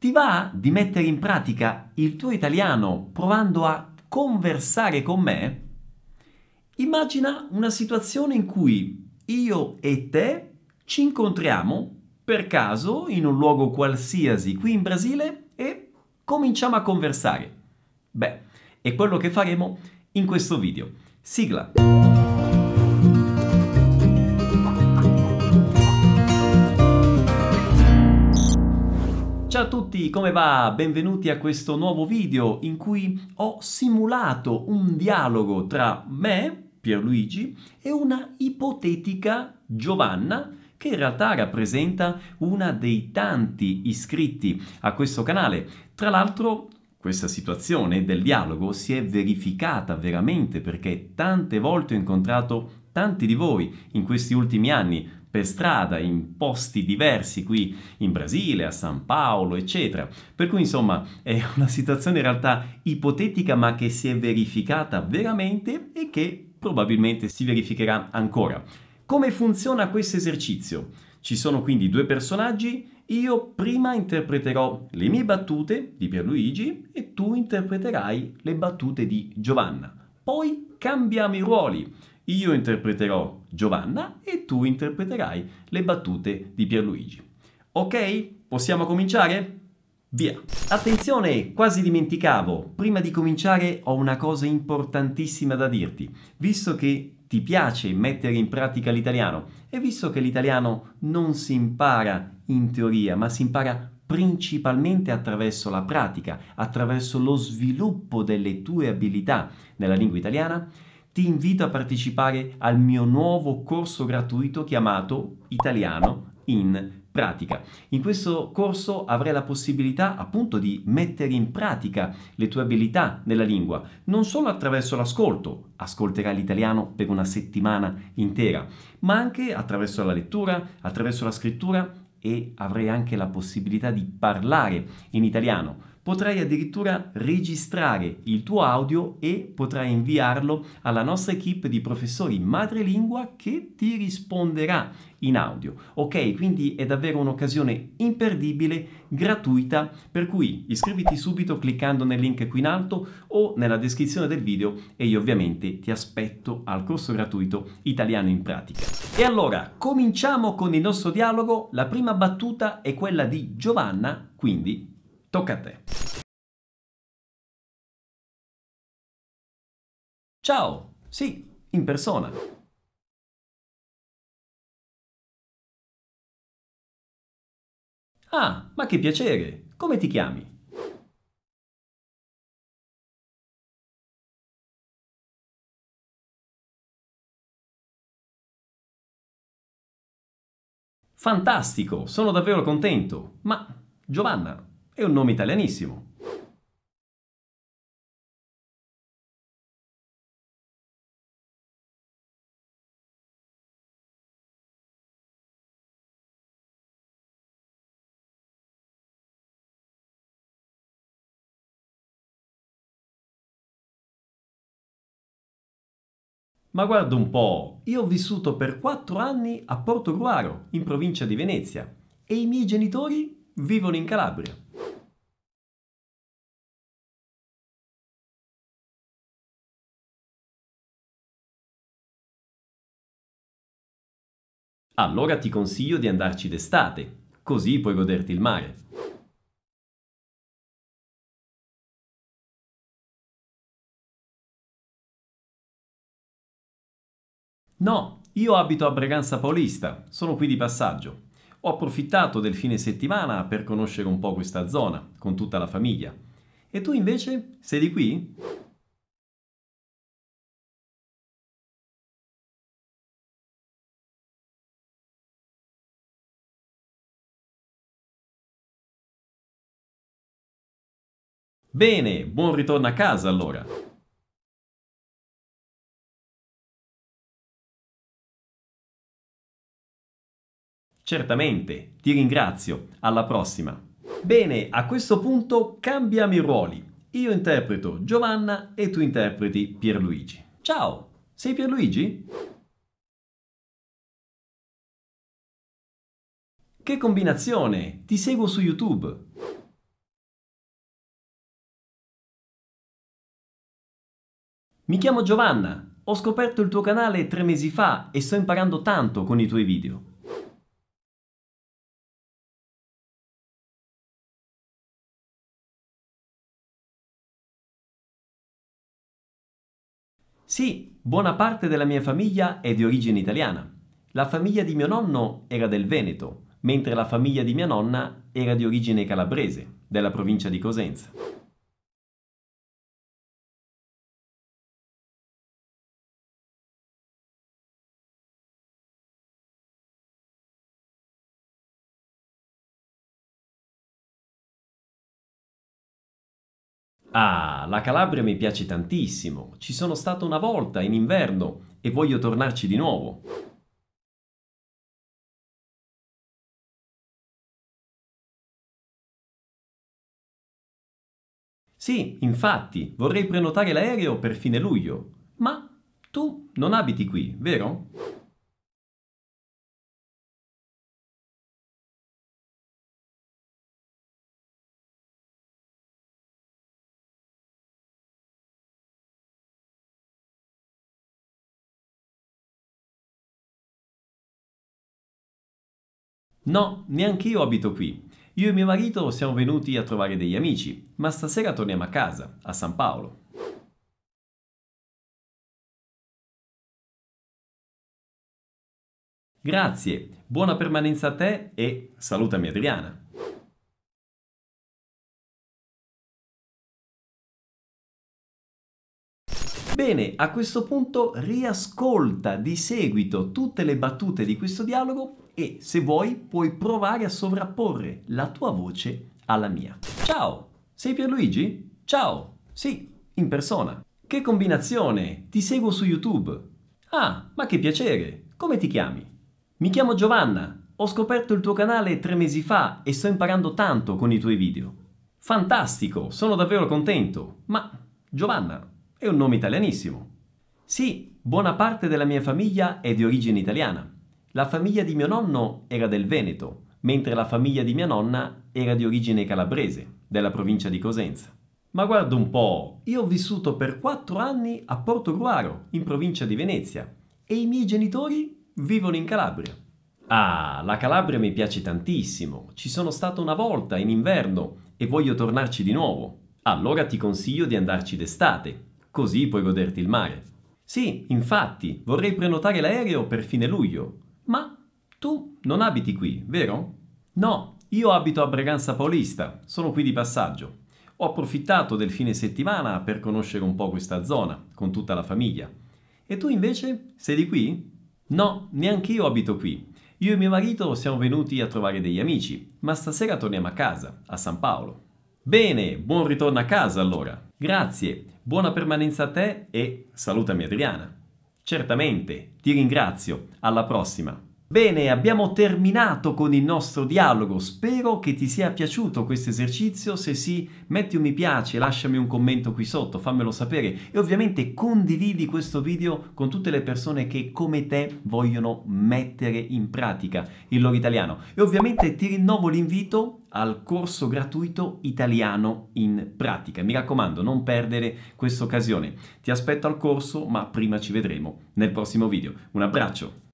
Ti va di mettere in pratica il tuo italiano provando a conversare con me? Immagina una situazione in cui io e te ci incontriamo per caso in un luogo qualsiasi qui in Brasile e cominciamo a conversare. Beh, è quello che faremo in questo video. Sigla! Ciao a tutti, come va? Benvenuti a questo nuovo video in cui ho simulato un dialogo tra me, Pierluigi, e una ipotetica Giovanna che in realtà rappresenta una dei tanti iscritti a questo canale. Tra l'altro questa situazione del dialogo si è verificata veramente perché tante volte ho incontrato tanti di voi in questi ultimi anni per strada in posti diversi qui in Brasile, a San Paolo, eccetera. Per cui insomma è una situazione in realtà ipotetica ma che si è verificata veramente e che probabilmente si verificherà ancora. Come funziona questo esercizio? Ci sono quindi due personaggi, io prima interpreterò le mie battute di Pierluigi e tu interpreterai le battute di Giovanna. Poi cambiamo i ruoli. Io interpreterò Giovanna e tu interpreterai le battute di Pierluigi. Ok? Possiamo cominciare? Via! Attenzione, quasi dimenticavo, prima di cominciare ho una cosa importantissima da dirti. Visto che ti piace mettere in pratica l'italiano e visto che l'italiano non si impara in teoria, ma si impara principalmente attraverso la pratica, attraverso lo sviluppo delle tue abilità nella lingua italiana, ti invito a partecipare al mio nuovo corso gratuito chiamato Italiano in pratica. In questo corso avrai la possibilità appunto di mettere in pratica le tue abilità nella lingua, non solo attraverso l'ascolto, ascolterai l'italiano per una settimana intera, ma anche attraverso la lettura, attraverso la scrittura e avrai anche la possibilità di parlare in italiano potrai addirittura registrare il tuo audio e potrai inviarlo alla nostra equipe di professori madrelingua che ti risponderà in audio. Ok, quindi è davvero un'occasione imperdibile, gratuita, per cui iscriviti subito cliccando nel link qui in alto o nella descrizione del video e io ovviamente ti aspetto al corso gratuito Italiano in pratica. E allora, cominciamo con il nostro dialogo. La prima battuta è quella di Giovanna, quindi Tocca a te. Ciao, sì, in persona. Ah, ma che piacere! Come ti chiami? Fantastico, sono davvero contento. Ma Giovanna, è un nome italianissimo. Ma guarda un po', io ho vissuto per quattro anni a Portogruaro, in provincia di Venezia, e i miei genitori vivono in Calabria. Allora ti consiglio di andarci d'estate, così puoi goderti il mare. No, io abito a Braganza Paulista, sono qui di passaggio. Ho approfittato del fine settimana per conoscere un po' questa zona, con tutta la famiglia. E tu invece sei di qui? Bene, buon ritorno a casa allora. Certamente, ti ringrazio. Alla prossima. Bene, a questo punto cambiamo i ruoli. Io interpreto Giovanna e tu interpreti Pierluigi. Ciao, sei Pierluigi? Che combinazione! Ti seguo su YouTube. Mi chiamo Giovanna, ho scoperto il tuo canale tre mesi fa e sto imparando tanto con i tuoi video. Sì, buona parte della mia famiglia è di origine italiana. La famiglia di mio nonno era del Veneto, mentre la famiglia di mia nonna era di origine calabrese, della provincia di Cosenza. Ah, la Calabria mi piace tantissimo. Ci sono stato una volta in inverno e voglio tornarci di nuovo. Sì, infatti, vorrei prenotare l'aereo per fine luglio. Ma tu non abiti qui, vero? No, neanche io abito qui. Io e mio marito siamo venuti a trovare degli amici, ma stasera torniamo a casa, a San Paolo. Grazie, buona permanenza a te e salutami Adriana. Bene, a questo punto riascolta di seguito tutte le battute di questo dialogo e se vuoi puoi provare a sovrapporre la tua voce alla mia. Ciao, sei Pierluigi? Ciao, sì, in persona. Che combinazione, ti seguo su YouTube. Ah, ma che piacere, come ti chiami? Mi chiamo Giovanna, ho scoperto il tuo canale tre mesi fa e sto imparando tanto con i tuoi video. Fantastico, sono davvero contento, ma Giovanna è un nome italianissimo. Sì, buona parte della mia famiglia è di origine italiana. La famiglia di mio nonno era del Veneto, mentre la famiglia di mia nonna era di origine calabrese, della provincia di Cosenza. Ma guarda un po', io ho vissuto per quattro anni a Portogruaro, in provincia di Venezia, e i miei genitori vivono in Calabria. Ah, la Calabria mi piace tantissimo, ci sono stato una volta in inverno e voglio tornarci di nuovo. Allora ti consiglio di andarci d'estate, così puoi goderti il mare. Sì, infatti, vorrei prenotare l'aereo per fine luglio, ma tu non abiti qui, vero? No, io abito a Braganza Paulista, sono qui di passaggio. Ho approfittato del fine settimana per conoscere un po' questa zona, con tutta la famiglia. E tu invece sei di qui? No, neanche io abito qui. Io e mio marito siamo venuti a trovare degli amici, ma stasera torniamo a casa, a San Paolo. Bene, buon ritorno a casa allora. Grazie, buona permanenza a te e salutami Adriana. Certamente, ti ringrazio. Alla prossima. Bene, abbiamo terminato con il nostro dialogo. Spero che ti sia piaciuto questo esercizio. Se sì, metti un mi piace, lasciami un commento qui sotto, fammelo sapere e ovviamente condividi questo video con tutte le persone che come te vogliono mettere in pratica il loro italiano. E ovviamente ti rinnovo l'invito al corso gratuito italiano in pratica. Mi raccomando, non perdere questa occasione. Ti aspetto al corso, ma prima ci vedremo nel prossimo video. Un abbraccio.